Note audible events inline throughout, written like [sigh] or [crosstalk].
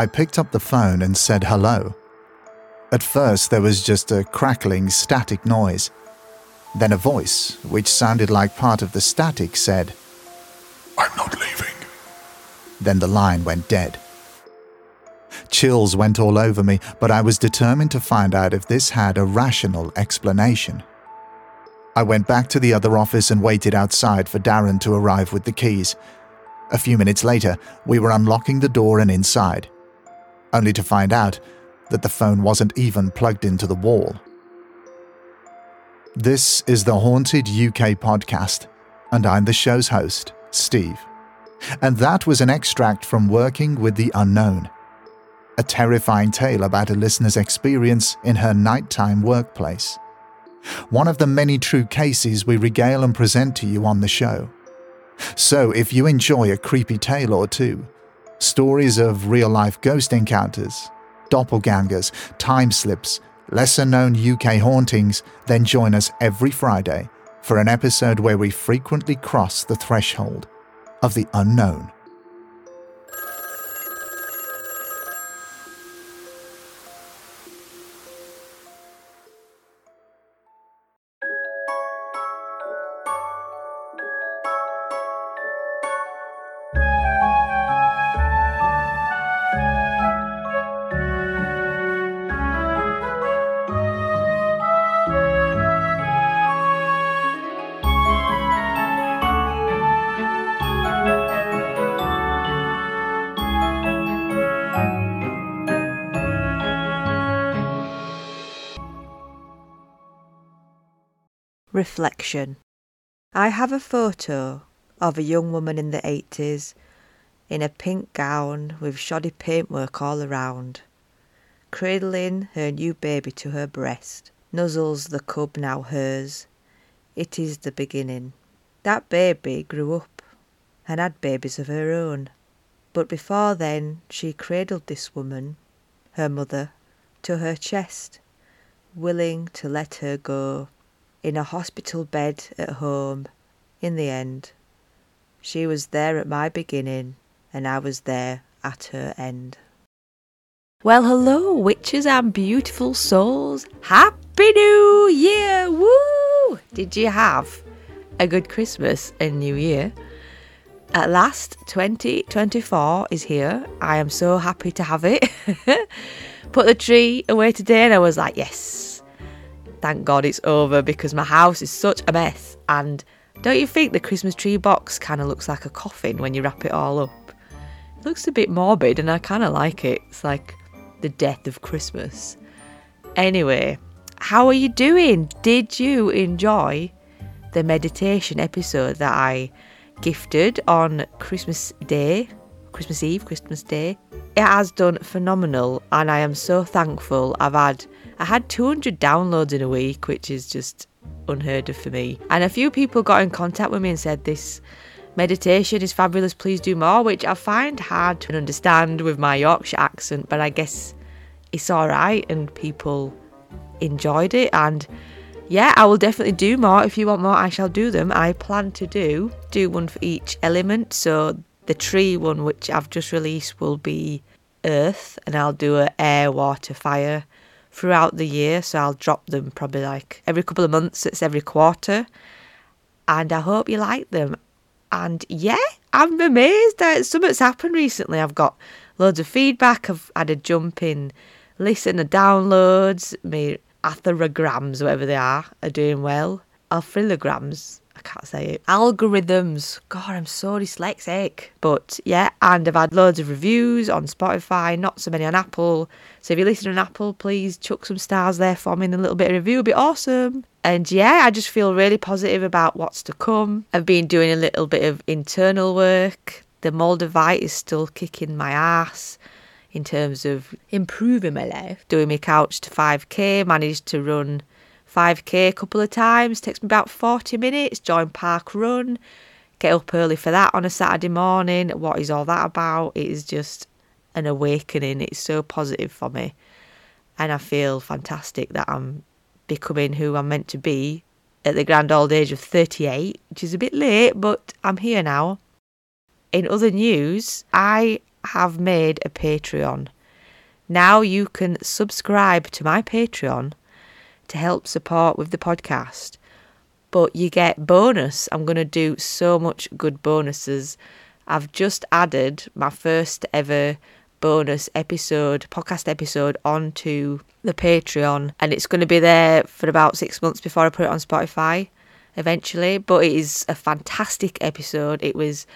I picked up the phone and said hello. At first, there was just a crackling, static noise. Then a voice, which sounded like part of the static, said, I'm not leaving. Then the line went dead. Chills went all over me, but I was determined to find out if this had a rational explanation. I went back to the other office and waited outside for Darren to arrive with the keys. A few minutes later, we were unlocking the door and inside, only to find out that the phone wasn't even plugged into the wall. This is the Haunted UK podcast, and I'm the show's host, Steve. And that was an extract from Working with the Unknown, a terrifying tale about a listener's experience in her nighttime workplace. One of the many true cases we regale and present to you on the show. So if you enjoy a creepy tale or two, stories of real life ghost encounters, doppelgangers, time slips, lesser known UK hauntings, then join us every Friday for an episode where we frequently cross the threshold of the unknown. Reflection. I have a photo of a young woman in the 80s in a pink gown with shoddy paintwork all around, cradling her new baby to her breast, nuzzles the cub now hers. It is the beginning. That baby grew up and had babies of her own. But before then, she cradled this woman, her mother, to her chest, willing to let her go in a hospital bed at home in the end. She was there at my beginning, and I was there at her end. Well, hello, witches and beautiful souls. Happy New Year! Woo! Did you have a good Christmas and New Year? At last, 2024 is here. I am so happy to have it. [laughs] Put the tree away today, and I was like, yes, thank God it's over because my house is such a mess. And don't you think the Christmas tree box kind of looks like a coffin when you wrap it all up? It looks a bit morbid and I kind of like it. It's like the death of Christmas. Anyway, how are you doing? Did you enjoy the meditation episode that I gifted on Christmas Day, Christmas Eve, Christmas Day? It has done phenomenal and I am so thankful. I've had I had 200 downloads in a week, which is just unheard of for me. And a few people got in contact with me and said this meditation is fabulous, please do more, which I find hard to understand with my Yorkshire accent, but I guess it's alright and people enjoyed it and yeah, I will definitely do more. If you want more, I shall do them. I plan to do do one for each element. So the tree one, which I've just released, will be earth, and I'll do a air, water, fire throughout the year. So I'll drop them probably like every couple of months, it's every quarter. And I hope you like them. And yeah, I'm amazed that something's happened recently. I've got loads of feedback. I've had a jump in listener downloads. My atherograms, whatever they are, are doing well. Alphrilograms, I can't say it. Algorithms. God, I'm so dyslexic. But yeah, and I've had loads of reviews on Spotify, not so many on Apple. So if you listen on Apple, please chuck some stars there for me and a little bit of review would be awesome. And yeah, I just feel really positive about what's to come. I've been doing a little bit of internal work. The Moldavite is still kicking my ass in terms of improving my life. Doing my couch to 5k, managed to run 5k a couple of times, takes me about 40 minutes, join Park Run, get up early for that on a Saturday morning. What is all that about? It is just an awakening. It's so positive for me. And I feel fantastic that I'm becoming who I'm meant to be at the grand old age of 38, which is a bit late, but I'm here now. In other news, I have made a Patreon. Now you can subscribe to my Patreon to help support with the podcast. But you get bonus. I'm going to do so much good bonuses. I've just added my first ever bonus episode, podcast episode, onto the Patreon, and it's going to be there for about six months before I put it on Spotify eventually. But it is a fantastic episode. It was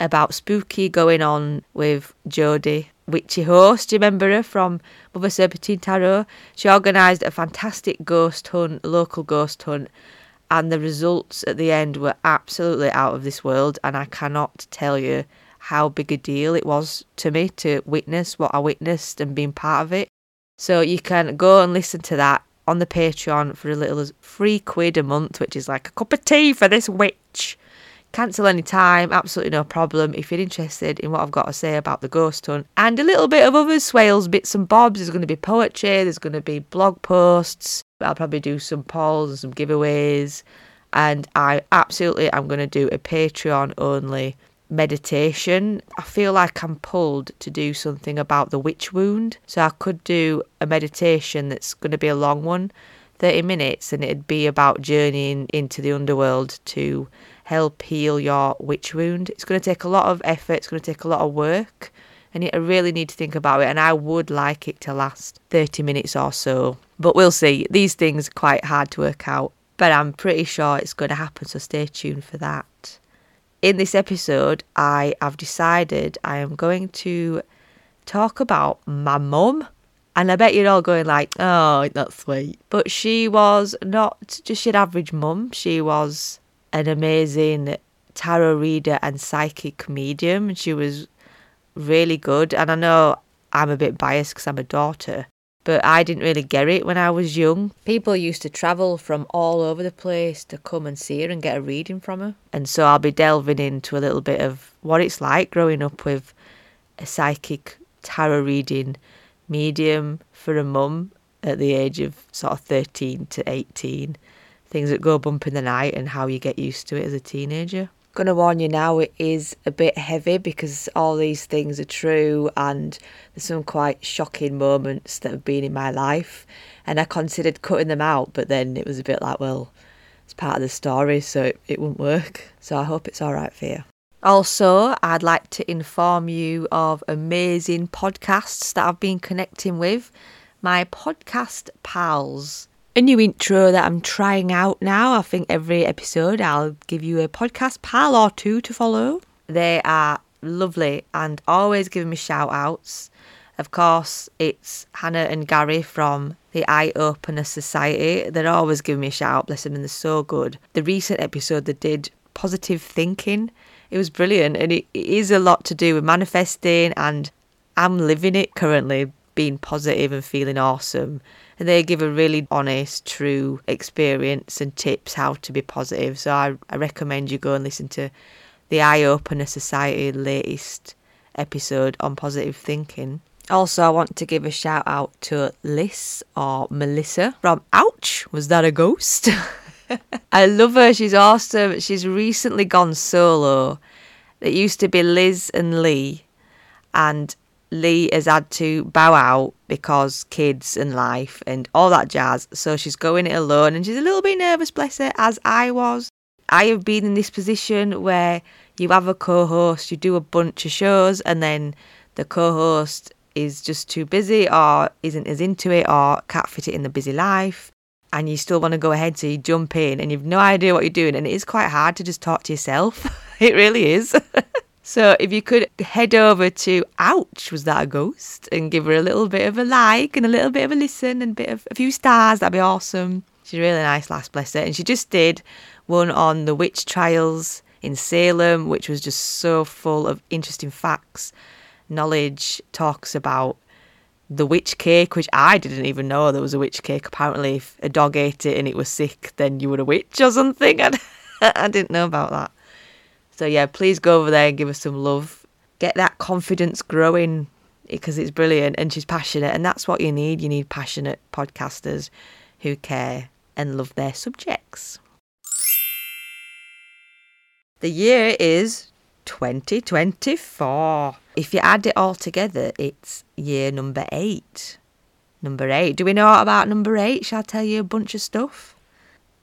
about spooky going on with Jodie, witchy host. Do you remember her from Mother Serpentine Tarot? She organised a fantastic ghost hunt, local ghost hunt, and the results at the end were absolutely out of this world. And I cannot tell you how big a deal it was to me to witness what I witnessed and being part of it. So you can go and listen to that on the Patreon for a little as three quid a month, which is like a cup of tea for this witch. Cancel any time, absolutely no problem. If you're interested in what I've got to say about the ghost hunt and a little bit of other Swailes, bits and bobs, there's going to be poetry, there's going to be blog posts. I'll probably do some polls and some giveaways. And I absolutely am going to do a Patreon only meditation. I feel like I'm pulled to do something about the witch wound. So I could do a meditation that's going to be a long one, 30 minutes, and it'd be about journeying into the underworld to help heal your witch wound. It's going to take a lot of effort, it's going to take a lot of work, and I really need to think about it. And I would like it to last 30 minutes or so. But we'll see. These things are quite hard to work out. But I'm pretty sure it's going to happen, so stay tuned for that in this episode, I have decided I am going to talk about my mum. And I bet you're all going like, oh, that's sweet. But she was not just your average mum. She was an amazing tarot reader and psychic medium. She was really good. And I know I'm a bit biased because I'm a daughter but I didn't really get it when I was young. People used to travel from all over the place to come and see her and get a reading from her. And so I'll be delving into a little bit of what it's like growing up with a psychic tarot reading medium for a mum at the age of sort of 13 to 18. Things that go bump in the night and how you get used to it as a teenager. Gonna warn you now, it is a bit heavy because all these things are true and there's some quite shocking moments that have been in my life. And I considered cutting them out, but then it was a bit like, well, it's part of the story, so it, it wouldn't work. So I hope it's all right for you. Also, I'd like to inform you of amazing podcasts that I've been connecting with. My podcast pals a new intro that I'm trying out now. I think every episode I'll give you a podcast pal or two to follow. They are lovely and always giving me shout outs. Of course, it's Hannah and Gary from the Eye Opener Society. They're always giving me a shout out, bless them, and they're so good. The recent episode they did, Positive Thinking, it was brilliant and it, it is a lot to do with manifesting and I'm living it currently, being positive and feeling awesome and they give a really honest, true experience and tips how to be positive. So I, I recommend you go and listen to the Eye Opener Society latest episode on positive thinking. Also, I want to give a shout out to Liz or Melissa from Ouch, was that a ghost? [laughs] I love her, she's awesome. She's recently gone solo. It used to be Liz and Lee, and Lee has had to bow out because kids and life and all that jazz. So she's going it alone and she's a little bit nervous, bless her, as I was. I have been in this position where you have a co host, you do a bunch of shows, and then the co host is just too busy or isn't as into it or can't fit it in the busy life. And you still want to go ahead, so you jump in and you've no idea what you're doing. And it is quite hard to just talk to yourself. [laughs] it really is. [laughs] So if you could head over to Ouch, was that a ghost? And give her a little bit of a like and a little bit of a listen and a bit of a few stars, that'd be awesome. She's really nice, last bless her. And she just did one on the witch trials in Salem, which was just so full of interesting facts, knowledge, talks about the witch cake, which I didn't even know there was a witch cake. Apparently, if a dog ate it and it was sick, then you were a witch or something. I, [laughs] I didn't know about that. So yeah, please go over there and give us some love. Get that confidence growing because it's brilliant and she's passionate and that's what you need. You need passionate podcasters who care and love their subjects. The year is 2024. If you add it all together, it's year number eight. Number eight. Do we know about number eight? Shall I tell you a bunch of stuff?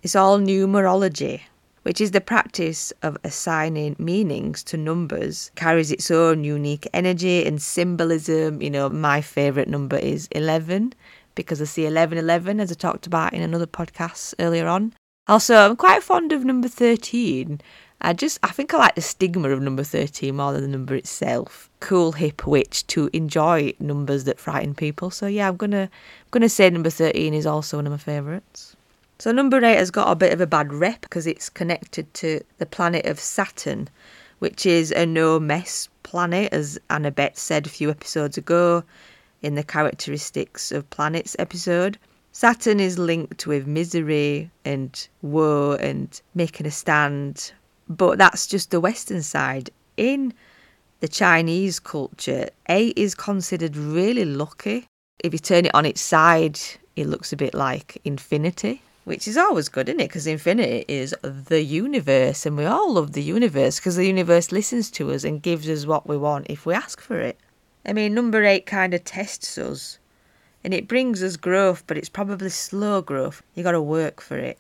It's all numerology, which is the practice of assigning meanings to numbers, carries its own unique energy and symbolism. You know, my favourite number is 11 because I see 1111 as I talked about in another podcast earlier on. Also, I'm quite fond of number 13. I just, I think I like the stigma of number 13 more than the number itself. Cool, hip witch to enjoy numbers that frighten people. So yeah, I'm gonna, I'm gonna say number 13 is also one of my favourites. So number eight has got a bit of a bad rep because it's connected to the planet of Saturn, which is a no mess planet, as Annabeth said a few episodes ago in the characteristics of planets episode. Saturn is linked with misery and woe and making a stand, but that's just the Western side. In the Chinese culture, eight is considered really lucky. If you turn it on its side, it looks a bit like infinity which is always good, isn't it? Because infinity is the universe, and we all love the universe because the universe listens to us and gives us what we want if we ask for it. I mean, number eight kind of tests us, and it brings us growth, but it's probably slow growth. You got to work for it.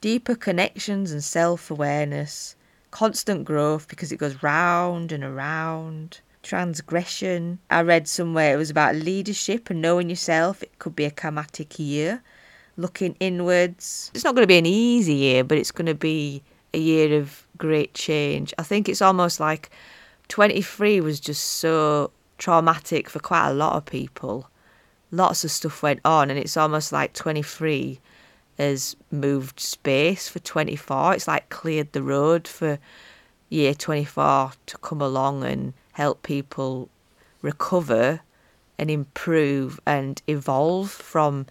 Deeper connections and self awareness, constant growth because it goes round and around. Transgression. I read somewhere it was about leadership and knowing yourself. It could be a karmatic year looking inwards. It's not going to be an easy year, but it's going to be a year of great change. I think it's almost like 23 was just so traumatic for quite a lot of people. Lots of stuff went on, and it's almost like 23 has moved space for 24. It's like cleared the road for year 24 to come along and help people recover and improve and evolve from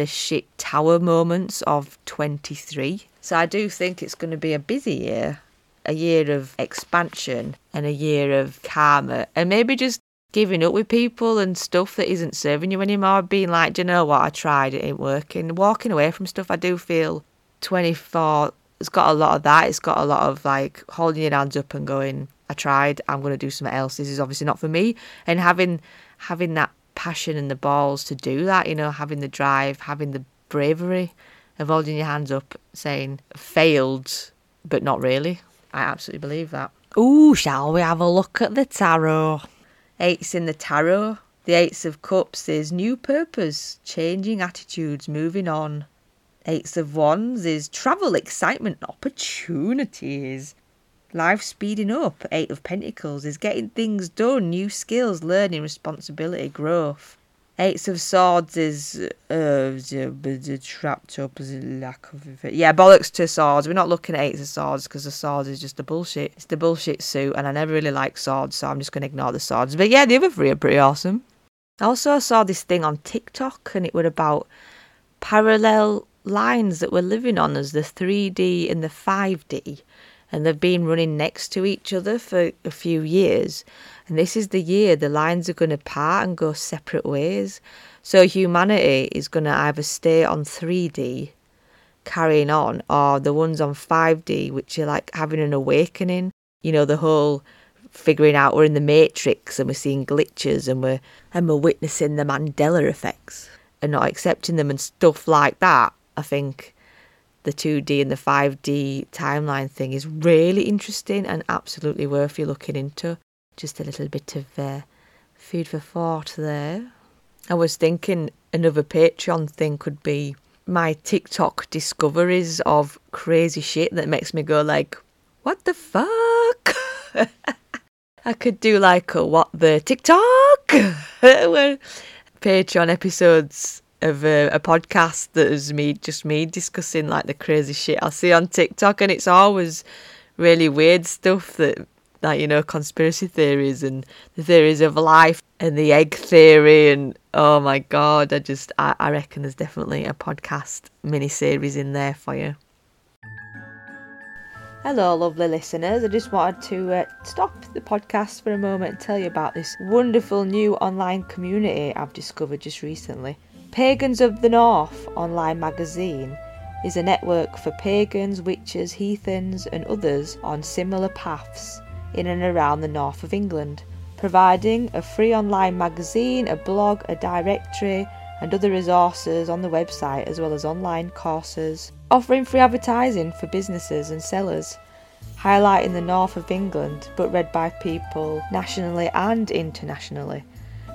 the shit tower moments of 23. So I do think it's going to be a busy year, a year of expansion and a year of karma, and maybe just giving up with people and stuff that isn't serving you anymore. Being like, do you know what? I tried, it ain't working. Walking away from stuff. I do feel 24. It's got a lot of that. It's got a lot of like holding your hands up and going, I tried. I'm going to do something else. This is obviously not for me. And having having that passion and the balls to do that, you know, having the drive, having the bravery of holding your hands up saying, failed, but not really. I absolutely believe that. Ooh, shall we have a look at the tarot? Eights in the tarot. The Eights of Cups is new purpose, changing attitudes, moving on. Eights of Wands is travel, excitement, opportunities. Life speeding up. Eight of Pentacles is getting things done, new skills, learning, responsibility, growth. Eights of Swords is uh, trapped up as a lack of. Yeah, bollocks to swords. We're not looking at eights of swords because the swords is just the bullshit. It's the bullshit suit, and I never really like swords, so I'm just going to ignore the swords. But yeah, the other three are pretty awesome. I also saw this thing on TikTok, and it was about parallel lines that we're living on as the 3D and the 5D and they've been running next to each other for a few years. And this is the year the lines are going to part and go separate ways. So humanity is going to either stay on 3D, carrying on, or the ones on 5D, which are like having an awakening. You know, the whole figuring out we're in the matrix and we're seeing glitches and we're and we're witnessing the Mandela effects and not accepting them and stuff like that. I think the 2D and the 5D timeline thing is really interesting and absolutely worth you looking into. Just a little bit of uh, food for thought there. I was thinking another Patreon thing could be my TikTok discoveries of crazy shit that makes me go like, what the fuck? [laughs] I could do like a what the TikTok [laughs] where Patreon episodes of a, a, podcast that is me just me discussing like the crazy shit I see on TikTok, and it's always really weird stuff that like you know conspiracy theories and the theories of life and the egg theory and oh my god, I just I, I reckon there's definitely a podcast mini series in there for you. Hello, lovely listeners. I just wanted to uh, stop the podcast for a moment and tell you about this wonderful new online community I've discovered just recently. Pagans of the North online magazine is a network for pagans, witches, heathens, and others on similar paths in and around the north of England. providing a free online magazine, a blog, a directory, and other resources on the website, as well as online courses, offering free advertising for businesses and sellers, highlighting the north of England but read by people nationally and internationally.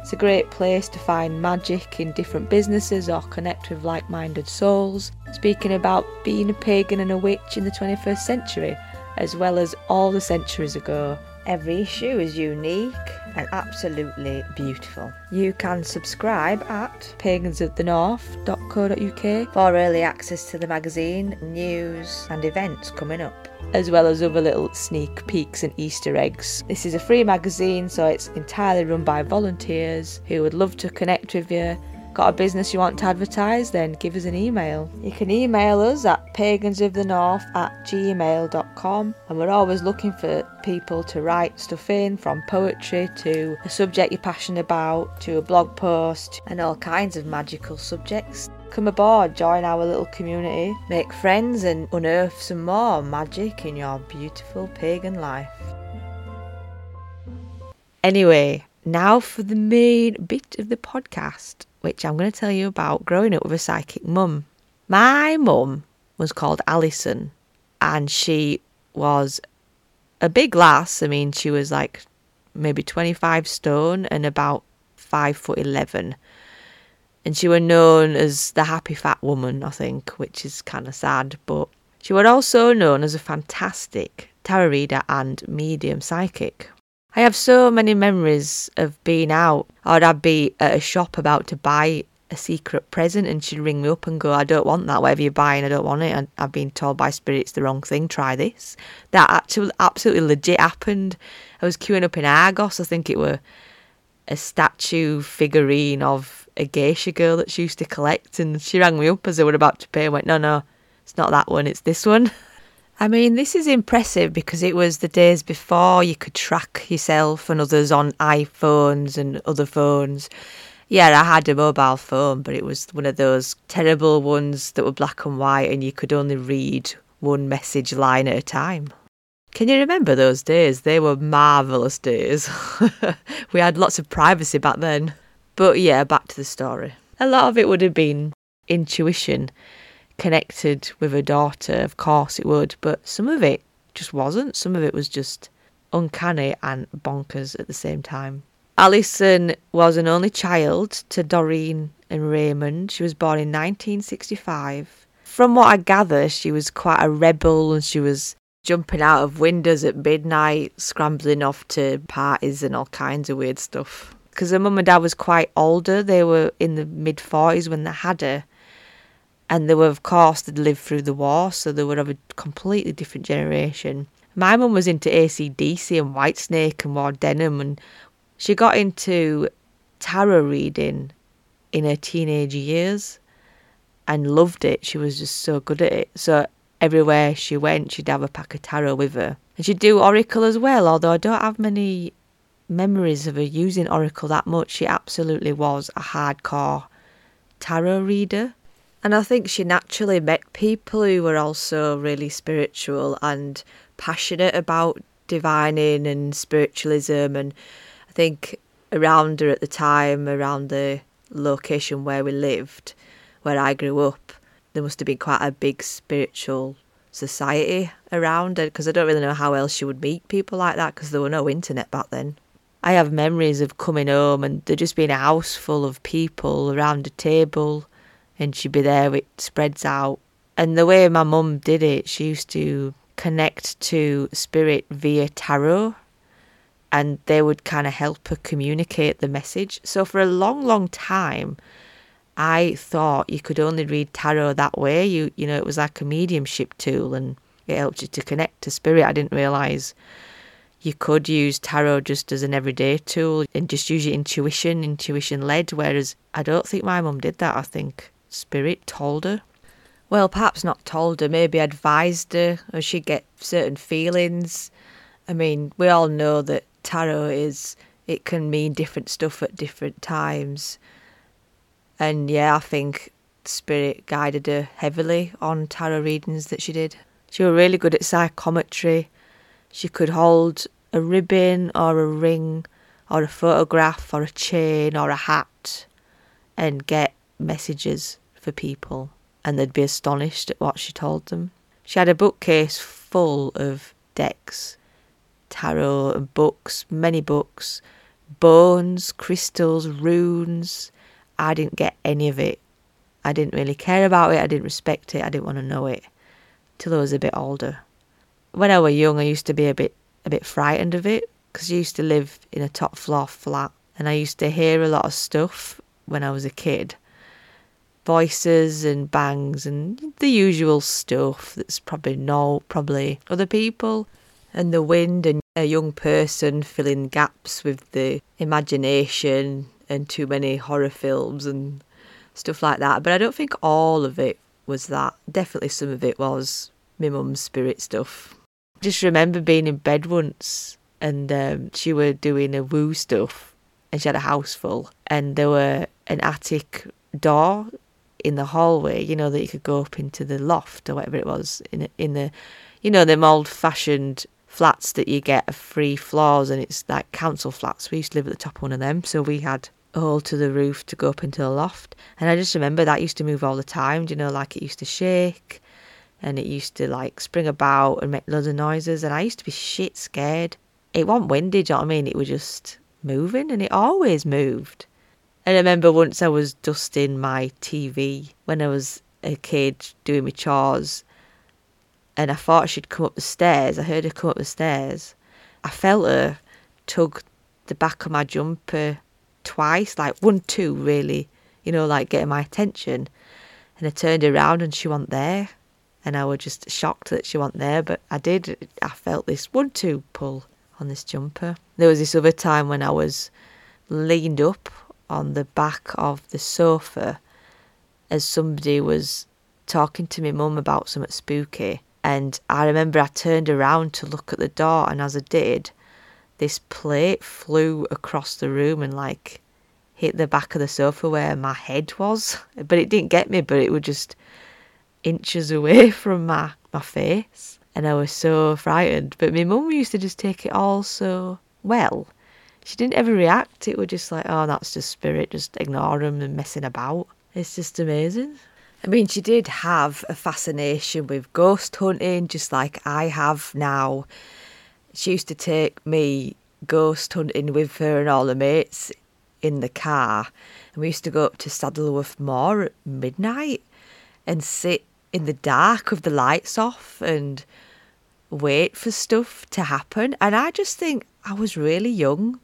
It's a great place to find magic in different businesses or connect with like minded souls, speaking about being a pagan and a witch in the 21st century, as well as all the centuries ago. Every issue is unique and absolutely beautiful. You can subscribe at pagansofthenorth.co.uk for early access to the magazine, news, and events coming up, as well as other little sneak peeks and Easter eggs. This is a free magazine, so it's entirely run by volunteers who would love to connect with you Got a business you want to advertise? Then give us an email. You can email us at pagansofthenorth at gmail.com and we're always looking for people to write stuff in from poetry to a subject you're passionate about to a blog post and all kinds of magical subjects. Come aboard, join our little community, make friends and unearth some more magic in your beautiful pagan life. Anyway, now for the main bit of the podcast which I'm going to tell you about growing up with a psychic mum. My mum was called Alison, and she was a big lass. I mean, she was like maybe 25 stone and about 5 foot 11. And she was known as the happy fat woman, I think, which is kind of sad. But she was also known as a fantastic tarot reader and medium psychic. I have so many memories of being out, or I'd be at a shop about to buy a secret present and she'd ring me up and go, I don't want that, whatever you're buying, I don't want it. And I've been told by spirits the wrong thing, try this. That actually absolutely legit happened. I was queuing up in Argos, I think it were a statue figurine of a geisha girl that she used to collect and she rang me up as they were about to pay and went, No, no, it's not that one, it's this one. [laughs] I mean, this is impressive because it was the days before you could track yourself and others on iPhones and other phones. Yeah, I had a mobile phone, but it was one of those terrible ones that were black and white and you could only read one message line at a time. Can you remember those days? They were marvellous days. [laughs] we had lots of privacy back then. But yeah, back to the story. A lot of it would have been intuition connected with her daughter, of course it would, but some of it just wasn't. Some of it was just uncanny and bonkers at the same time. Alison was an only child to Doreen and Raymond. She was born in 1965. From what I gather, she was quite a rebel and she was jumping out of windows at midnight, scrambling off to parties and all kinds of weird stuff. Because her mum and dad was quite older, they were in the mid 40s when they had her and they were of course they'd lived through the war so they were of a completely different generation. My mum was into AC/DC and Whitesnake and wore denim and she got into tarot reading in her teenage years and loved it. She was just so good at it. So everywhere she went she'd have a pack of tarot with her. And she'd do oracle as well although i don't have many memories of her using oracle that much. She absolutely was a hardcore tarot reader and I think she naturally met people who were also really spiritual and passionate about divining and spiritualism. And I think around her at the time, around the location where we lived, where I grew up, there must have been quite a big spiritual society around her because I don't really know how else she would meet people like that because there were no internet back then. I have memories of coming home and there just being a house full of people around a table and she'd be there with spreads out. And the way my mum did it, she used to connect to spirit via tarot and they would kind of help her communicate the message. So for a long, long time, I thought you could only read tarot that way. You you know, it was like a mediumship tool and it helped you to connect to spirit. I didn't realise you could use tarot just as an everyday tool and just use your intuition, intuition led, whereas I don't think my mum did that, I think spirit told her. Well, perhaps not told her, maybe advised her, or she'd get certain feelings. I mean, we all know that tarot is, it can mean different stuff at different times. And yeah, I think spirit guided her heavily on tarot readings that she did. She was really good at psychometry. She could hold a ribbon or a ring or a photograph or a chain or a hat and get messages for people and they'd be astonished at what she told them. She had a bookcase full of decks, tarot and books, many books, bones, crystals, runes. I didn't get any of it. I didn't really care about it. I didn't respect it. I didn't want to know it till I was a bit older. When I was young, I used to be a bit a bit frightened of it because I used to live in a top floor flat and I used to hear a lot of stuff when I was a kid. Voices and bangs and the usual stuff that's probably no, probably other people. And the wind and a young person filling gaps with the imagination and too many horror films and stuff like that. But I don't think all of it was that. Definitely some of it was my mum's spirit stuff. Just remember being in bed once and um, she were doing a woo stuff and she had a house full and there were an attic door in the hallway, you know, that you could go up into the loft or whatever it was in in the, you know, them old fashioned flats that you get of free floors and it's like council flats. We used to live at the top of one of them, so we had a hole to the roof to go up into the loft. And I just remember that used to move all the time, do you know, like it used to shake and it used to like spring about and make loads of noises and I used to be shit scared. It wasn't windy, do you know what I mean? It was just moving and it always moved. And I remember once I was dusting my TV when I was a kid doing my chores and I thought she'd come up the stairs. I heard her come up the stairs. I felt her tug the back of my jumper twice, like one, two, really, you know, like getting my attention. And I turned around and she wasn't there. And I was just shocked that she wasn't there. But I did, I felt this one, two pull on this jumper. There was this other time when I was leaned up on the back of the sofa as somebody was talking to my mum about something spooky. And I remember I turned around to look at the door, and as I did, this plate flew across the room and like hit the back of the sofa where my head was. [laughs] But it didn't get me, but it was just inches away [laughs] from my, my face. And I was so frightened. But my mum used to just take it all so well. She didn't ever react. It was just like, oh, that's just spirit, just ignore them and messing about. It's just amazing. I mean, she did have a fascination with ghost hunting, just like I have now. She used to take me ghost hunting with her and all the mates in the car. And we used to go up to Saddleworth Moor at midnight and sit in the dark with the lights off and wait for stuff to happen. And I just think I was really young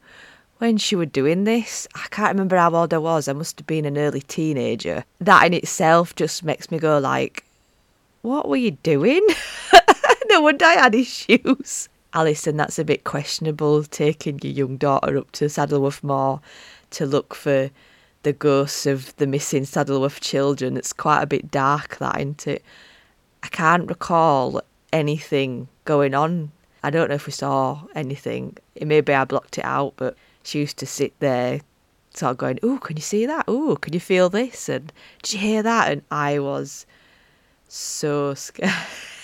when she was doing this. I can't remember how old I was. I must have been an early teenager. That in itself just makes me go like, what were you doing? [laughs] no wonder I had issues. Alison, that's a bit questionable, taking your young daughter up to Saddleworth Moor to look for the ghosts of the missing Saddleworth children. It's quite a bit dark, that, isn't it? I can't recall anything going on. I don't know if we saw anything. Maybe I blocked it out, but she used to sit there sort of going, Oh, can you see that? Oh, can you feel this? And did you hear that? And I was so scared.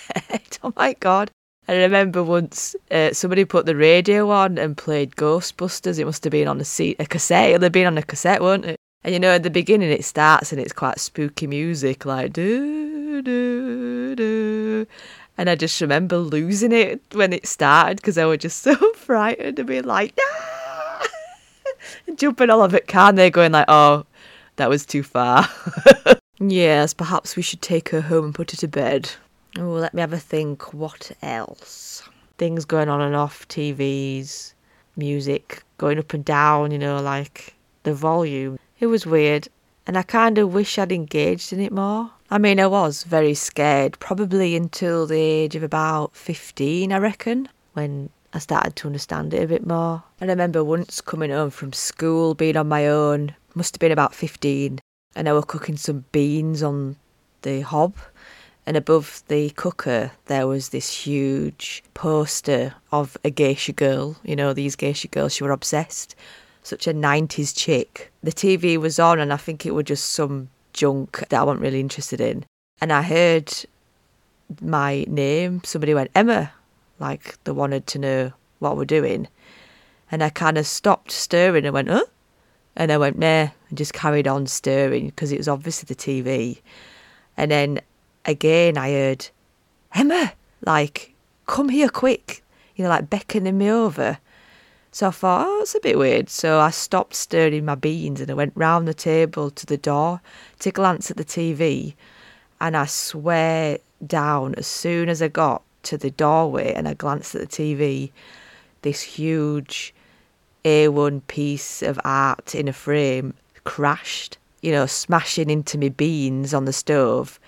[laughs] oh my God. I remember once uh, somebody put the radio on and played Ghostbusters. It must have been on a, seat, a cassette. It'd have been on a cassette, won't it? And you know, at the beginning it starts and it's quite spooky music, like do do do. And I just remember losing it when it started because I was just [laughs] so frightened and being like, ah! [laughs] jumping all it can they going like, oh, that was too far. [laughs] yes, perhaps we should take her home and put her to bed. Oh, let me have a think. What else? Things going on and off, TVs, music going up and down, you know, like the volume. It was weird, and I kind of wish I'd engaged in it more. I mean, I was very scared, probably until the age of about 15, I reckon, when I started to understand it a bit more. I remember once coming home from school, being on my own, must have been about 15, and I was cooking some beans on the hob. And above the cooker, there was this huge poster of a geisha girl. You know, these geisha girls, she were obsessed. Such a 90s chick. The TV was on, and I think it was just some junk that I wasn't really interested in. And I heard my name. Somebody went, Emma like they wanted to know what we're doing. And I kind of stopped stirring and went, huh? And I went, nah, and just carried on stirring because it was obviously the TV. And then again, I heard, Emma, like, come here quick, you know, like beckoning me over. So I thought, oh, it's a bit weird. So I stopped stirring my beans and I went round the table to the door to glance at the TV. And I swear down, as soon as I got to the doorway and I glanced at the TV, this huge A1 piece of art in a frame crashed, you know, smashing into my beans on the stove.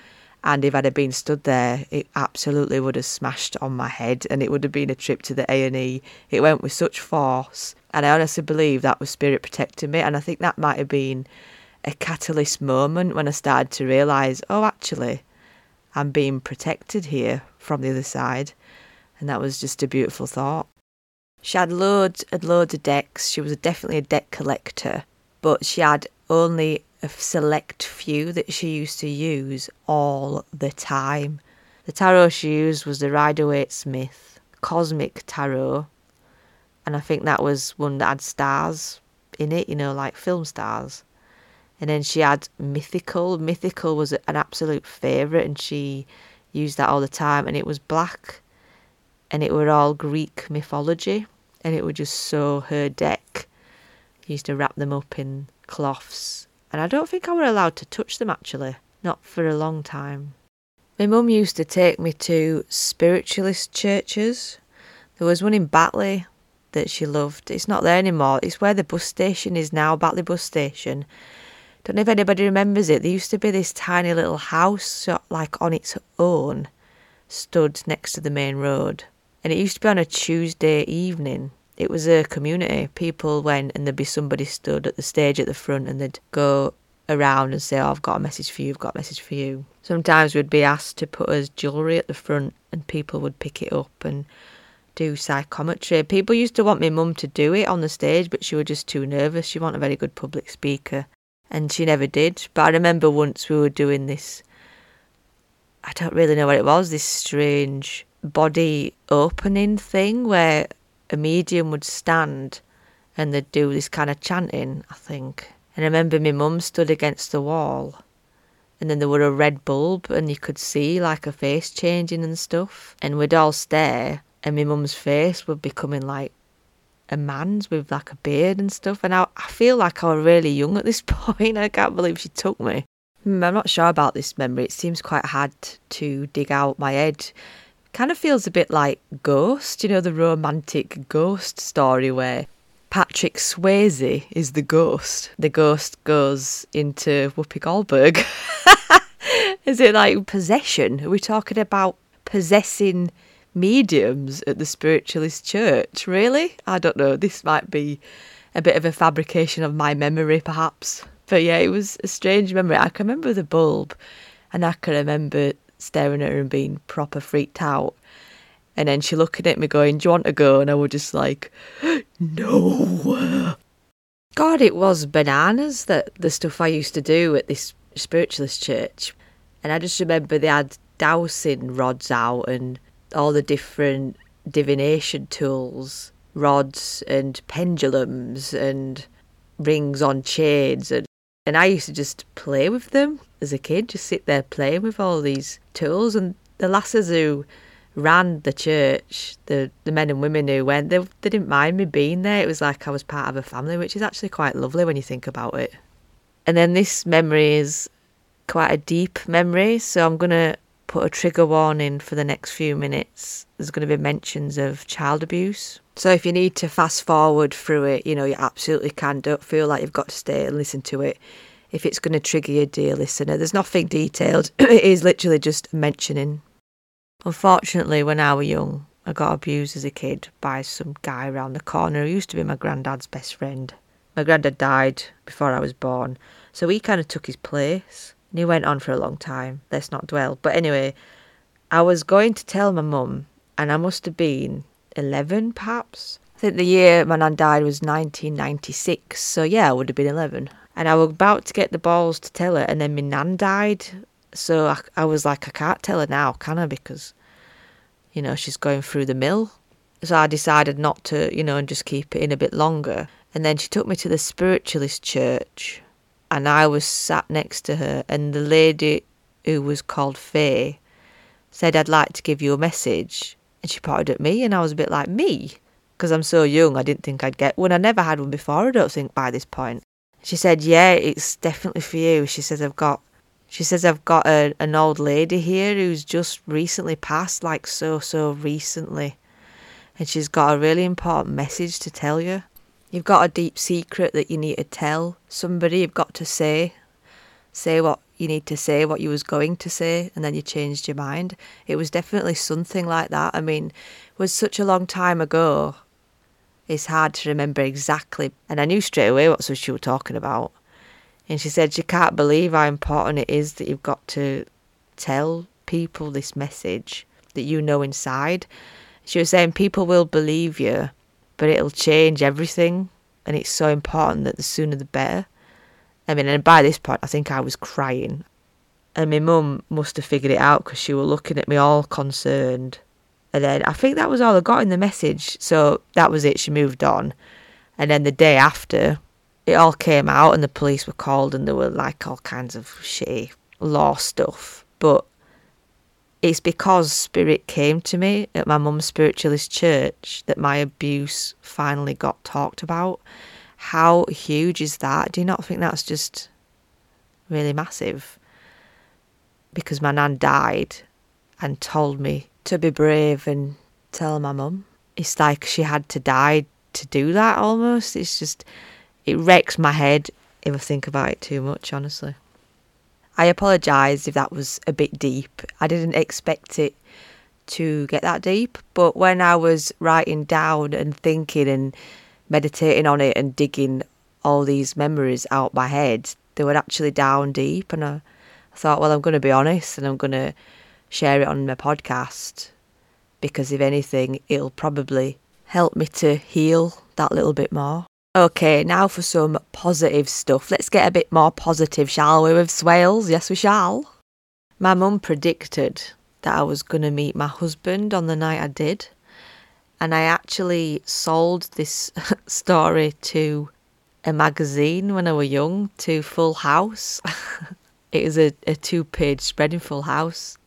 And if I'd have been stood there, it absolutely would have smashed on my head, and it would have been a trip to the A and E. It went with such force, and I honestly believe that was spirit protecting me. And I think that might have been a catalyst moment when I started to realise, oh, actually, I'm being protected here from the other side, and that was just a beautiful thought. She had loads and loads of decks. She was definitely a deck collector, but she had only a select few that she used to use all the time. The tarot she used was the Rider Waite Smith Cosmic Tarot, and I think that was one that had stars in it, you know, like film stars. And then she had Mythical. Mythical was an absolute favourite, and she used that all the time. And it was black, and it were all Greek mythology, and it would just sew her deck. used to wrap them up in cloths and I don't think I were allowed to touch them actually, not for a long time. My mum used to take me to spiritualist churches. There was one in Batley that she loved. It's not there anymore. It's where the bus station is now, Batley bus station. Don't know if anybody remembers it. There used to be this tiny little house, like on its own, stood next to the main road. And it used to be on a Tuesday evening it was a community. People went and there'd be somebody stood at the stage at the front and they'd go around and say, oh, I've got a message for you, I've got a message for you. Sometimes we'd be asked to put us jewellery at the front and people would pick it up and do psychometry. People used to want my mum to do it on the stage, but she was just too nervous. She wasn't a very good public speaker and she never did. But I remember once we were doing this, I don't really know what it was, this strange body opening thing where a medium would stand and they'd do this kind of chanting, I think. And I remember my mum stood against the wall and then there were a red bulb and you could see like a face changing and stuff. And we'd all stare and my mum's face would be coming like a man's with like a beard and stuff. And I, I feel like I was really young at this [laughs] point. I can't believe she took me. Hmm, I'm not sure about this memory. It seems quite hard to dig out my head kind of feels a bit like Ghost, you know, the romantic ghost story where Patrick Swayze is the ghost. The ghost goes into Whoopi Goldberg. [laughs] is it like possession? Are we talking about possessing mediums at the spiritualist church? Really? I don't know. This might be a bit of a fabrication of my memory, perhaps. But yeah, it was a strange memory. I can remember the bulb, and I can remember staring at her and being proper freaked out. And then she looking at me going, Do you want to go? And I was just like, [gasps] No. God, it was bananas that the stuff I used to do at this spiritualist church. And I just remember they had dowsing rods out and all the different divination tools, rods and pendulums and rings on chains and and I used to just play with them as a kid, just sit there playing with all these tools. And the lasses who ran the church, the, the men and women who went, they, they didn't mind me being there. It was like I was part of a family, which is actually quite lovely when you think about it. And then this memory is quite a deep memory, so I'm going to put a trigger warning for the next few minutes. There's going to be mentions of child abuse. So if you need to fast forward through it, you know, you absolutely can. Don't feel like you've got to stay and listen to it. If it's going to trigger you, dear listener, there's nothing detailed. [clears throat] it is literally just mentioning. Unfortunately, when I was young, I got abused as a kid by some guy around the corner who used to be my granddad's best friend. My granddad died before I was born, so he kind of took his place. And he went on for a long time. Let's not dwell. But anyway, I was going to tell my mum, and I must have been 11 perhaps. I think the year my nan died was 1996, so yeah, I would have been 11. And I was about to get the balls to tell her, and then my nan died. So I, I was like, I can't tell her now, can I? Because, you know, she's going through the mill. So I decided not to, you know, and just keep it in a bit longer. And then she took me to the spiritualist church, and I was sat next to her, and the lady who was called Faye said, I'd like to give you a message. And she pointed at me, and I was a bit like, Me? Because I'm so young, I didn't think I'd get one. I never had one before, I don't think, by this point. She said, Yeah, it's definitely for you. She says, I've got. She says, I've got a, an old lady here who's just recently passed, like so, so recently. And she's got a really important message to tell you. You've got a deep secret that you need to tell somebody. You've got to say, say what you need to say, what you was going to say, and then you changed your mind. It was definitely something like that. I mean, it was such a long time ago. It's hard to remember exactly, and I knew straight away what she was talking about. And she said she can't believe how important it is that you've got to tell people this message that you know inside. She was saying people will believe you, but it'll change everything, and it's so important that the sooner the better. I mean, and by this point, I think I was crying. And my mum must have figured it out because she was looking at me all concerned. And then I think that was all I got in the message. So that was it. She moved on. And then the day after, it all came out and the police were called and there were like all kinds of shitty law stuff. But it's because spirit came to me at my mum's spiritualist church that my abuse finally got talked about. How huge is that? Do you not think that's just really massive? Because my nan died and told me to be brave and tell my mum. It's like she had to die to do that almost. It's just it wrecks my head if I think about it too much, honestly. I apologise if that was a bit deep. I didn't expect it to get that deep, but when I was writing down and thinking and meditating on it and digging all these memories out my head, they were actually down deep. And I, thought, well, I'm going to be honest and I'm going to share it on my podcast because, if anything, it'll probably help me to heal that little bit more. Okay, now for some positive stuff. Let's get a bit more positive, shall we, with Swailes? Yes, we shall. My mum predicted that I was going to meet my husband on the night I did. And I actually sold this [laughs] story to a magazine when I was young, to Full House. [laughs] it is a, a two page spread in Full House.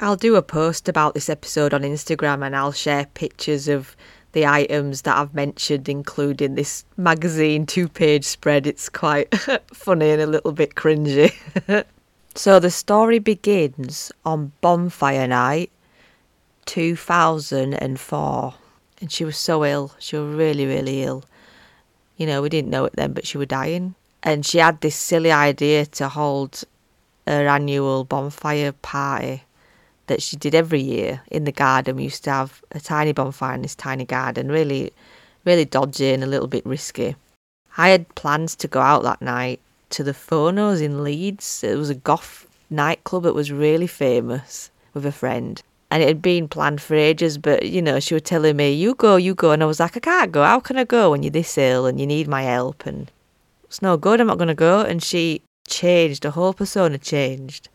I'll do a post about this episode on Instagram and I'll share pictures of the items that I've mentioned, including this magazine two page spread. It's quite [laughs] funny and a little bit cringy. [laughs] so the story begins on bonfire night 2004. And she was so ill. She was really, really ill. You know, we didn't know it then, but she was dying. And she had this silly idea to hold her annual bonfire party that she did every year in the garden. We used to have a tiny bonfire in this tiny garden, really, really dodgy and a little bit risky. I had plans to go out that night to the Phonos in Leeds. It was a goth nightclub that was really famous with a friend. And it had been planned for ages, but you know, she was telling me, You go, you go. And I was like, I can't go. How can I go when you're this ill and you need my help? And it's no good. I'm not going to go. And she changed. The whole persona changed.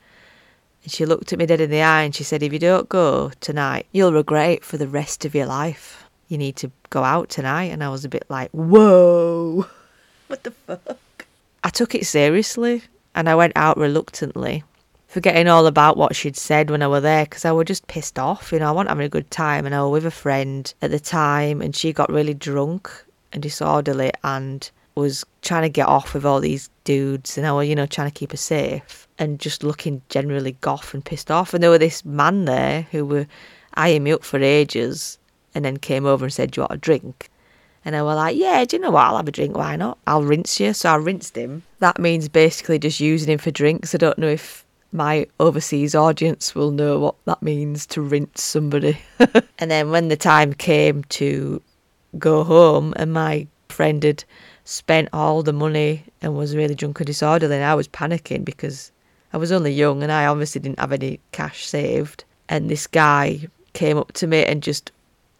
And she looked at me dead in the eye and she said, If you don't go tonight, you'll regret it for the rest of your life. You need to go out tonight. And I was a bit like, Whoa, [laughs] what the fuck? I took it seriously and I went out reluctantly, forgetting all about what she'd said when I were there because I was just pissed off. You know, I wasn't having a good time and I was with a friend at the time and she got really drunk and disorderly and was trying to get off with all these dudes and oh, I was, you know, trying to keep her safe and just looking generally goth and pissed off. And there were this man there who were eyeing me up for ages and then came over and said, Do you want a drink? And I was like, Yeah, do you know what? I'll have a drink. Why not? I'll rinse you. So I rinsed him. That means basically just using him for drinks. I don't know if my overseas audience will know what that means to rinse somebody. [laughs] and then when the time came to go home and my friend had spent all the money and was really drunk and disorderly. And I was panicking because I was only young and I obviously didn't have any cash saved. And this guy came up to me and just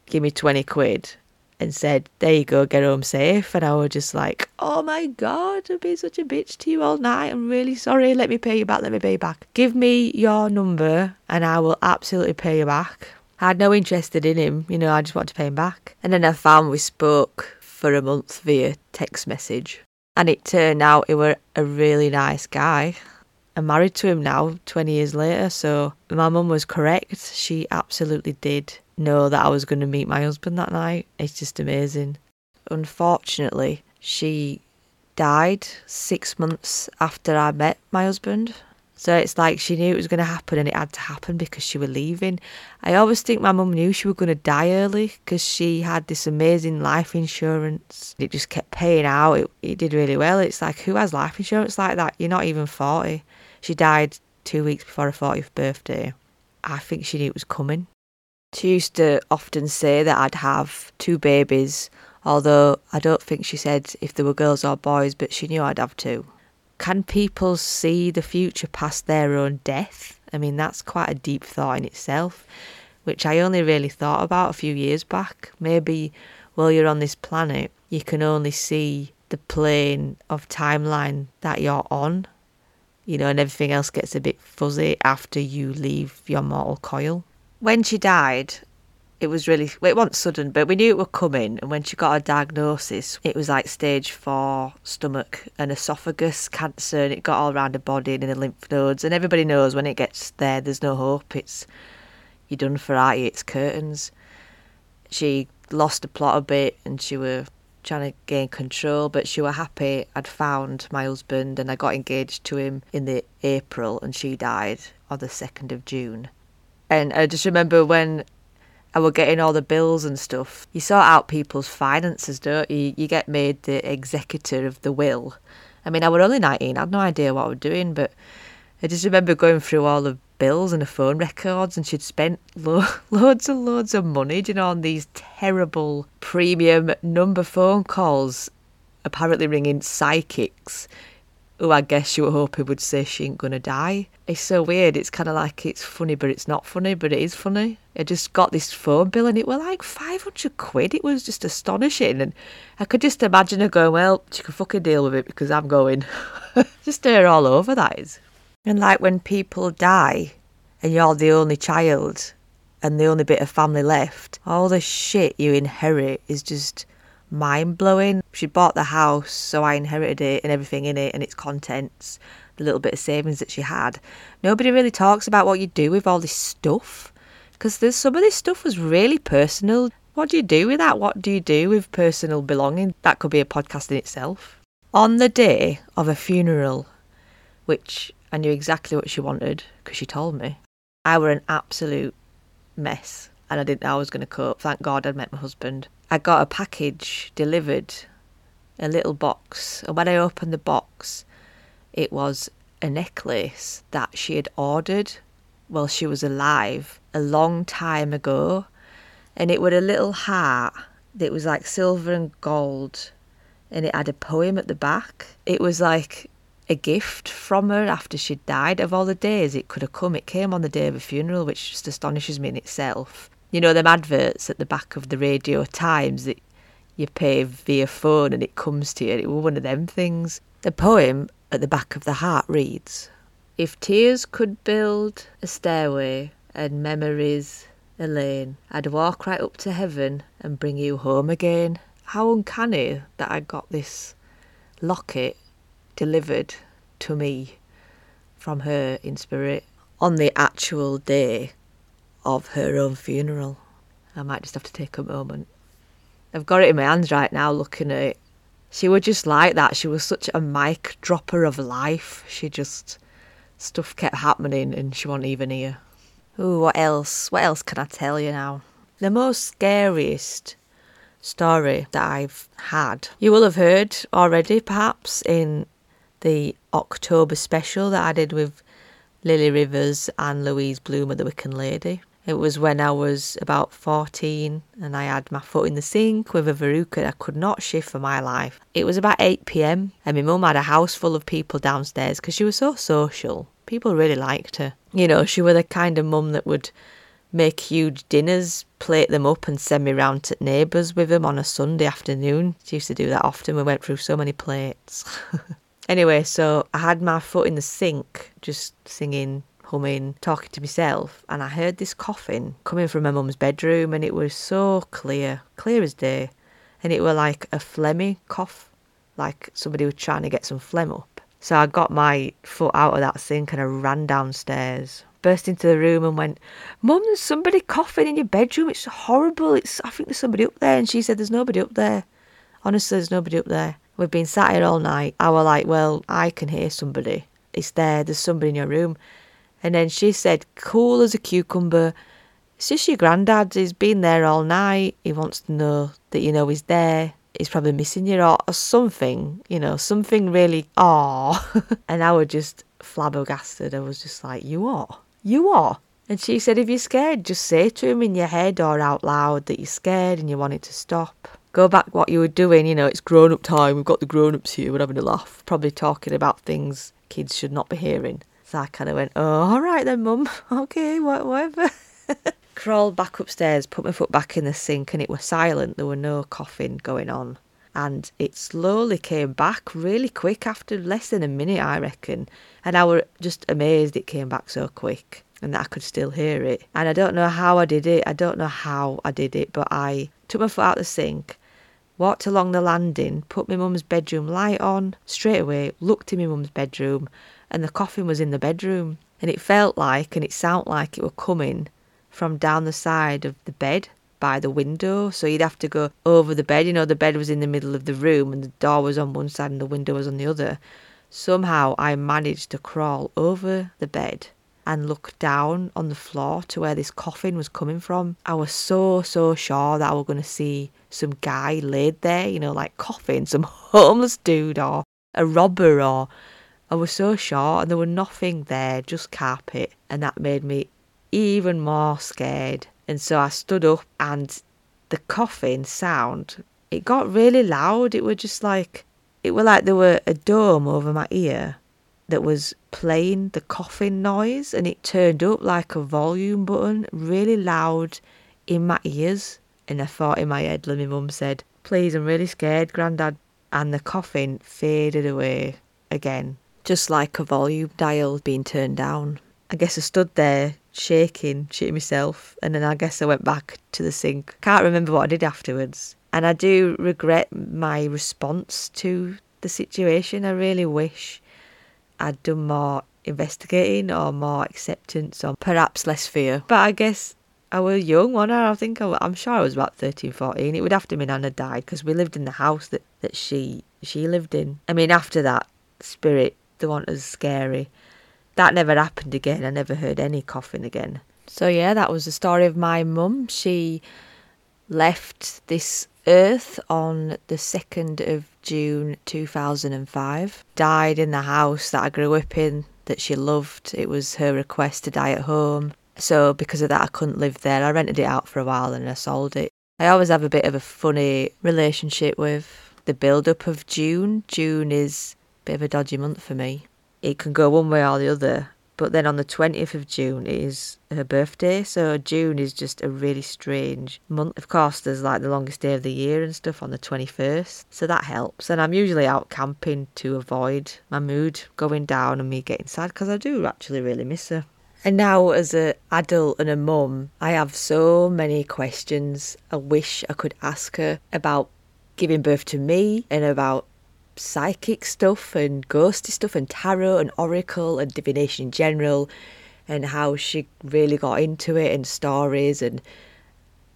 gave me 20 quid and said, There you go, get home safe. And I was just like, Oh my God, I've been such a bitch to you all night. I'm really sorry. Let me pay you back. Let me pay you back. Give me your number and I will absolutely pay you back. I had no interest in him, you know, I just wanted to pay him back. And then I found we spoke for a month via text message. And it turned out he were a really nice guy. I'm married to him now, 20 years later, so my mum was correct. She absolutely did know that I was going to meet my husband that night. It's just amazing. Unfortunately, she died six months after I met my husband. So it's like she knew it was going to happen and it had to happen because she was leaving. I always think my mum knew she was going to die early because she had this amazing life insurance. It just kept paying out. It, it did really well. It's like, who has life insurance like that? You're not even 40. She died two weeks before her 40th birthday. I think she knew it was coming. She used to often say that I'd have two babies, although I don't think she said if they were girls or boys, but she knew I'd have two. Can people see the future past their own death? I mean, that's quite a deep thought in itself, which I only really thought about a few years back. Maybe while you're on this planet, you can only see the plane of timeline that you're on, you know, and everything else gets a bit fuzzy after you leave your mortal coil. When she died, it was really it wasn't sudden, but we knew it come in. And when she got a diagnosis, it was like stage four stomach and esophagus cancer, and it got all around her body and in the lymph nodes. And everybody knows when it gets there, there's no hope. It's you're done for, are? It's curtains. She lost the plot a bit, and she were trying to gain control, but she were happy. I'd found my husband, and I got engaged to him in the April, and she died on the second of June. And I just remember when I were getting all the bills and stuff. You sort out people's finances, don't you? You get made the executor of the will. I mean, I was only 19, I had no idea what I was doing, but I just remember going through all the bills and the phone records, and she'd spent lo- [laughs] loads and loads of money, you know, on these terrible premium number phone calls, apparently ringing psychics who I guess you were hoping would say she ain't gonna die. It's so weird. It's kind of like it's funny, but it's not funny, but it is funny. I just got this phone bill and it was like 500 quid. It was just astonishing. And I could just imagine her going, well, she can fucking deal with it because I'm going. [laughs] just her all over, that is. And like when people die and you're the only child and the only bit of family left, all the shit you inherit is just mind blowing. She bought the house, so I inherited it and everything in it and its contents, the little bit of savings that she had. Nobody really talks about what you do with all this stuff because there's some of this stuff was really personal. What do you do with that? What do you do with personal belonging? That could be a podcast in itself. On the day of a funeral, which I knew exactly what she wanted because she told me, I were an absolute mess and I didn't know I was going to cope. Thank God I'd met my husband. I got a package delivered, a little box, and when I opened the box, it was a necklace that she had ordered while she was alive a long time ago, and it was a little heart that was like silver and gold, and it had a poem at the back. It was like a gift from her after she'd died. Of all the days it could have come, it came on the day of a funeral, which just astonishes me in itself you know them adverts at the back of the Radio Times that you pay via phone and it comes to you. It was one of them things. The poem at the back of the heart reads If tears could build a stairway and memories a lane, I'd walk right up to heaven and bring you home again. How uncanny that I got this locket delivered to me from her in spirit on the actual day of her own funeral. I might just have to take a moment. I've got it in my hands right now looking at it. She was just like that. She was such a mic dropper of life. She just, stuff kept happening and she wasn't even here. Ooh, what else? What else can I tell you now? The most scariest story that I've had. You will have heard already, perhaps, in the October special that I did with Lily Rivers and Louise Bloom of the Wiccan Lady. It was when I was about 14 and I had my foot in the sink with a verruca I could not shift for my life. It was about 8 pm and my mum had a house full of people downstairs because she was so social. People really liked her. You know, she was the kind of mum that would make huge dinners, plate them up and send me round to neighbours with them on a Sunday afternoon. She used to do that often. We went through so many plates. [laughs] anyway, so I had my foot in the sink just singing humming, talking to myself, and I heard this coughing coming from my mum's bedroom, and it was so clear, clear as day, and it were like a phlegmy cough, like somebody was trying to get some phlegm up. So I got my foot out of that sink and I ran downstairs, burst into the room and went, Mum, there's somebody coughing in your bedroom. It's horrible. It's I think there's somebody up there. And she said, There's nobody up there. Honestly, there's nobody up there. We've been sat here all night. I were like, Well, I can hear somebody. It's there. There's somebody in your room. And then she said, Cool as a cucumber. It's just your granddad. He's been there all night. He wants to know that you know he's there he's probably missing you or, something, you know, something really, aw. [laughs] and I was just flabbergasted. I was just like, you are? You are? And she said, if you're scared, just say to him in your head or out loud that you're scared and you want it to stop. Go back what you were doing, you know, it's grown up time, we've got the grown ups here, we're having a laugh, probably talking about things kids should not be hearing. So I kind of went, oh, all right then, mum, [laughs] okay, whatever. [laughs] crawled back upstairs, put my foot back in the sink, and it was silent. There were no coughing going on. And it slowly came back really quick after less than a minute, I reckon. And I was just amazed it came back so quick and that I could still hear it. And I don't know how I did it. I don't know how I did it, but I took my foot out the sink, walked along the landing, put my mum's bedroom light on, straight away looked in my mum's bedroom, and the coffin was in the bedroom. And it felt like and it sounded like it were coming from down the side of the bed by the window. So you'd have to go over the bed. You know, the bed was in the middle of the room and the door was on one side and the window was on the other. Somehow I managed to crawl over the bed and look down on the floor to where this coffin was coming from. I was so, so sure that I was going to see some guy laid there, you know, like coffin, some [laughs] homeless dude or a robber or. I was so short and there was nothing there, just carpet. And that made me even more scared. And so I stood up and the coughing sound, it got really loud. It was just like, it was like there were a dome over my ear that was playing the coughing noise and it turned up like a volume button really loud in my ears. And I thought in my head, my mum said, please, I'm really scared, Grandad. And the coughing faded away again, just like a volume dial being turned down. I guess I stood there shaking, shitting myself, and then I guess I went back to the sink. Can't remember what I did afterwards. And I do regret my response to the situation. I really wish I'd done more investigating or more acceptance or perhaps less fear. But I guess I was young, one I? I think I, am sure I was about 13, 14. It would have to be Nana died because we lived in the house that, that she she lived in. I mean, after that, spirit, the one was scary that never happened again. I never heard any coughing again. So, yeah, that was the story of my mum. She left this earth on the 2nd of June 2005. Died in the house that I grew up in, that she loved. It was her request to die at home. So, because of that, I couldn't live there. I rented it out for a while and I sold it. I always have a bit of a funny relationship with the build up of June. June is bit of a dodgy month for me it can go one way or the other. But then on the 20th of June is her birthday, so June is just a really strange month. Of course, there's like the longest day of the year and stuff on the 21st, so that helps. And I'm usually out camping to avoid my mood going down and me getting sad because I do actually really miss her. And now, as an adult and a mum, I have so many questions I wish I could ask her about giving birth to me and about psychic stuff and ghosty stuff and tarot and oracle and divination in general and how she really got into it and stories and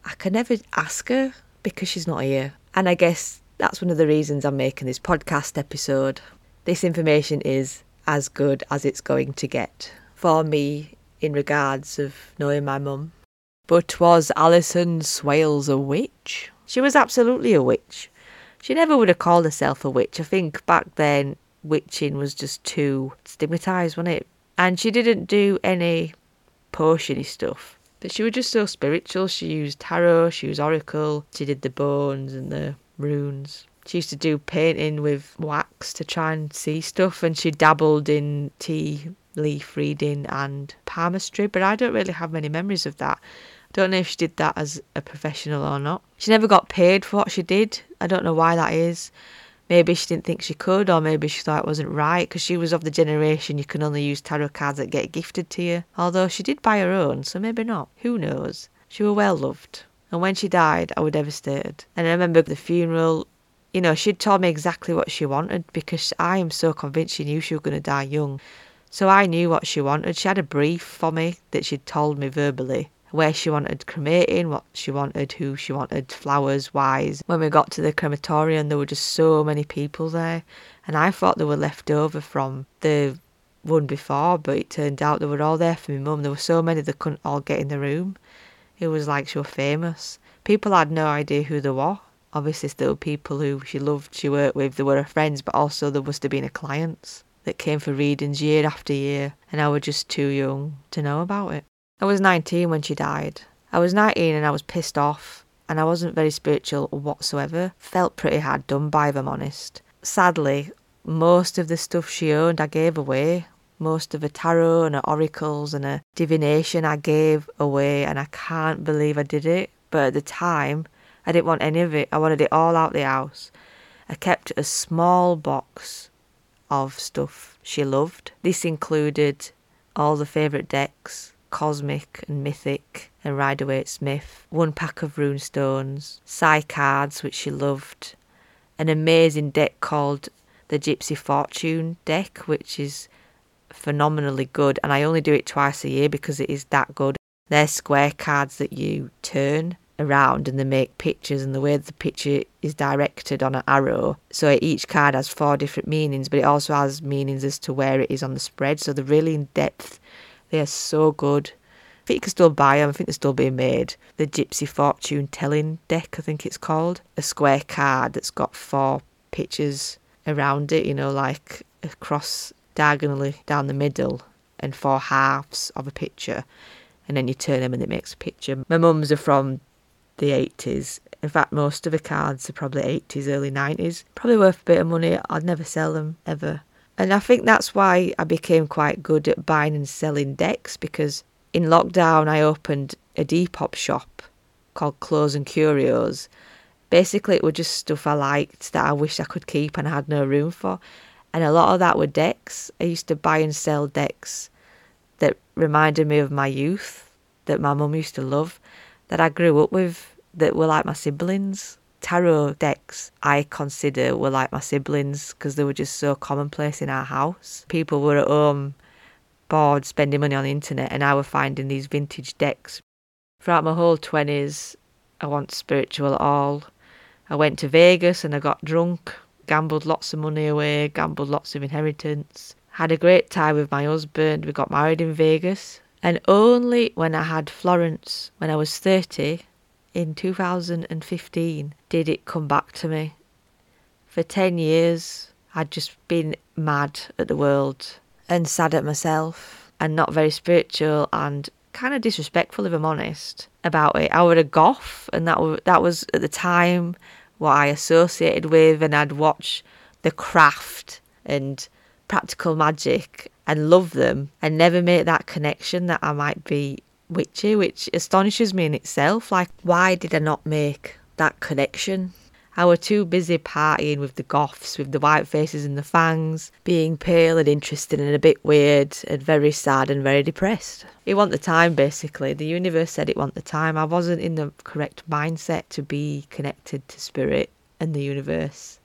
I can never ask her because she's not here. And I guess that's one of the reasons I'm making this podcast episode. This information is as good as it's going to get for me in regards of knowing my mum. But was Alison Swailes a witch? She was absolutely a witch. She never would have called herself a witch. I think back then witching was just too stigmatised, wasn't it? And she didn't do any potiony stuff. But she was just so spiritual. She used tarot, she used oracle, she did the bones and the runes. She used to do painting with wax to try and see stuff, and she dabbled in tea leaf reading and palmistry, but I don't really have many memories of that. Don't know if she did that as a professional or not. She never got paid for what she did. I don't know why that is. maybe she didn't think she could, or maybe she thought it wasn't right because she was of the generation you can only use tarot cards that get gifted to you. Although she did buy her own, so maybe not. Who knows? She was well loved. And when she died, I was devastated. And I remember the funeral, you know, she'd told me exactly what she wanted because I am so convinced she knew she was going to die young. So I knew what she wanted. She had a brief for me that she'd told me verbally where she wanted cremating, what she wanted, who she wanted, flowers wise. When we got to the crematorium, there were just so many people there, and I thought they were left over from the one before, but it turned out they were all there for my mum. There were so many they couldn't all get in the room. It was like she was famous. People had no idea who they were. Obviously, there were people who she loved, she worked with, they were her friends, but also there must have been her clients that came for readings year after year, and I was just too young to know about it. I was 19 when she died. I was 19 and I was pissed off, and I wasn't very spiritual whatsoever. Felt pretty hard done by, if I'm honest. Sadly, most of the stuff she owned I gave away. Most of her tarot and her oracles and her divination I gave away, and I can't believe I did it. But at the time, I didn't want any of it. I wanted it all out the house. I kept a small box of stuff she loved. This included all the favourite decks, Cosmic and Mythic and Rider Waite Smith, one pack of rune stones, Psy cards, which she loved, an amazing deck called the Gypsy Fortune deck, which is phenomenally good, and I only do it twice a year because it is that good. They're square cards that you turn around and they make pictures, and the way the picture is directed on an arrow. So each card has four different meanings, but it also has meanings as to where it is on the spread. So they're really in depth they are so good. I think you can still buy them. I think they're still being made. The Gypsy Fortune Telling Deck, I think it's called. A square card that's got four pictures around it, you know, like across diagonally down the middle and four halves of a picture. And then you turn them and it makes a picture. My mum's are from the 80s. In fact, most of the cards are probably 80s, early 90s. Probably worth a bit of money. I'd never sell them ever. And I think that's why I became quite good at buying and selling decks because in lockdown I opened a Depop shop called Clothes and Curios. Basically, it was just stuff I liked that I wished I could keep and I had no room for. And a lot of that were decks. I used to buy and sell decks that reminded me of my youth, that my mum used to love, that I grew up with, that were like my siblings tarot decks I consider were like my siblings because they were just so commonplace in our house. People were at home bored spending money on the internet and I were finding these vintage decks. Throughout my whole 20s, I want spiritual at all. I went to Vegas and I got drunk, gambled lots of money away, gambled lots of inheritance. Had a great time with my husband. We got married in Vegas. And only when I had Florence, when I was 30, in 2015 did it come back to me. For 10 years, I'd just been mad at the world and sad at myself and not very spiritual and kind of disrespectful, if I'm honest, about it. I was a goth, and that was, that was at the time what I associated with, and I'd watch The Craft and Practical Magic and love them and never make that connection that I might be witchy, which astonishes me in itself. Like, why did I not make that connection? I were too busy partying with the goths, with the white faces and the fangs, being pale and interested and a bit weird and very sad and very depressed. It want the time, basically. The universe said it want the time. I wasn't in the correct mindset to be connected to spirit and the universe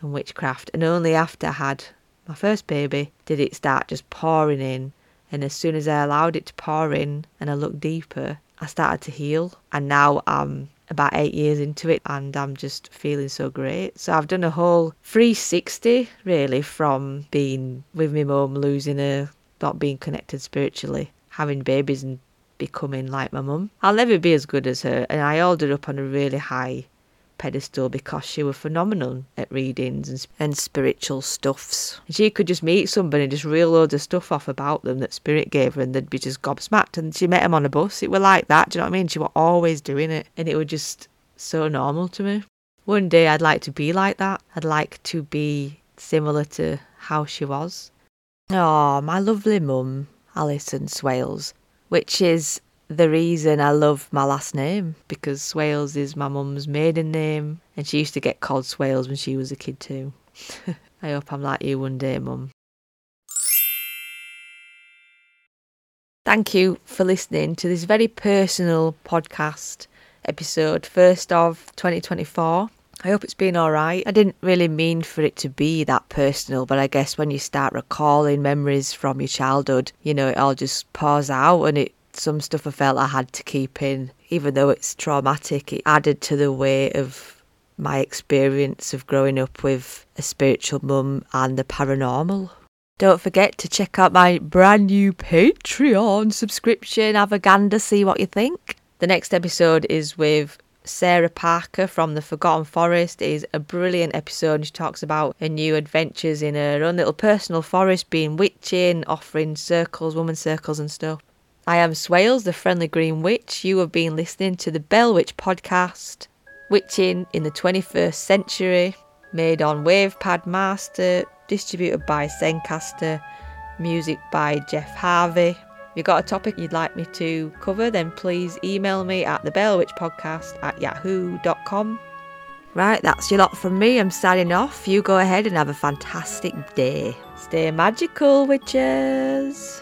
and witchcraft. And only after I had my first baby did it start just pouring in and as soon as I allowed it to pour in and I looked deeper, I started to heal. And now I'm about eight years into it and I'm just feeling so great. So I've done a whole 360 really from being with my mum, losing her, not being connected spiritually, having babies and becoming like my mum. I'll never be as good as her and I her up on a really high pedestal because she was phenomenal at readings and, and spiritual stuffs. She could just meet somebody and just reel loads of stuff off about them that spirit gave her and they'd be just gobsmacked. And she met him on a bus. It were like that. Do you know what I mean? She was always doing it. And it was just so normal to me. One day I'd like to be like that. I'd like to be similar to how she was. Oh, my lovely mum, Alison Swailes, which is the reason I love my last name because Swailes is my mum's maiden name And she used to get called Swailes when she was a kid too. [laughs] I hope I'm like you one day, Mum. Thank you for listening to this very personal podcast episode, first of 2024. I hope it's been alright. I didn't really mean for it to be that personal, but I guess when you start recalling memories from your childhood, you know, it all just pours out and it some stuff I felt I had to keep in. Even though it's traumatic, it added to the weight of my experience of growing up with a spiritual mum and the paranormal. Don't forget to check out my brand new Patreon subscription, have a gander, see what you think. The next episode is with Sarah Parker from The Forgotten Forest It is a brilliant episode. She talks about her new adventures in her own little personal forest, being witching, offering circles, woman circles, and stuff. I am Swailes, the friendly green witch. You have been listening to the Bell Witch podcast, Witching in the 21st Century, made on Wavepad Master, distributed by Zencastr, music by Jeff Harvey. If you've got a topic you'd like me to cover, then please email me at thebellwitchpodcast at yahoo.com. Right, that's your lot from me. I'm signing off. You go ahead and have a fantastic day. Stay magical, witches.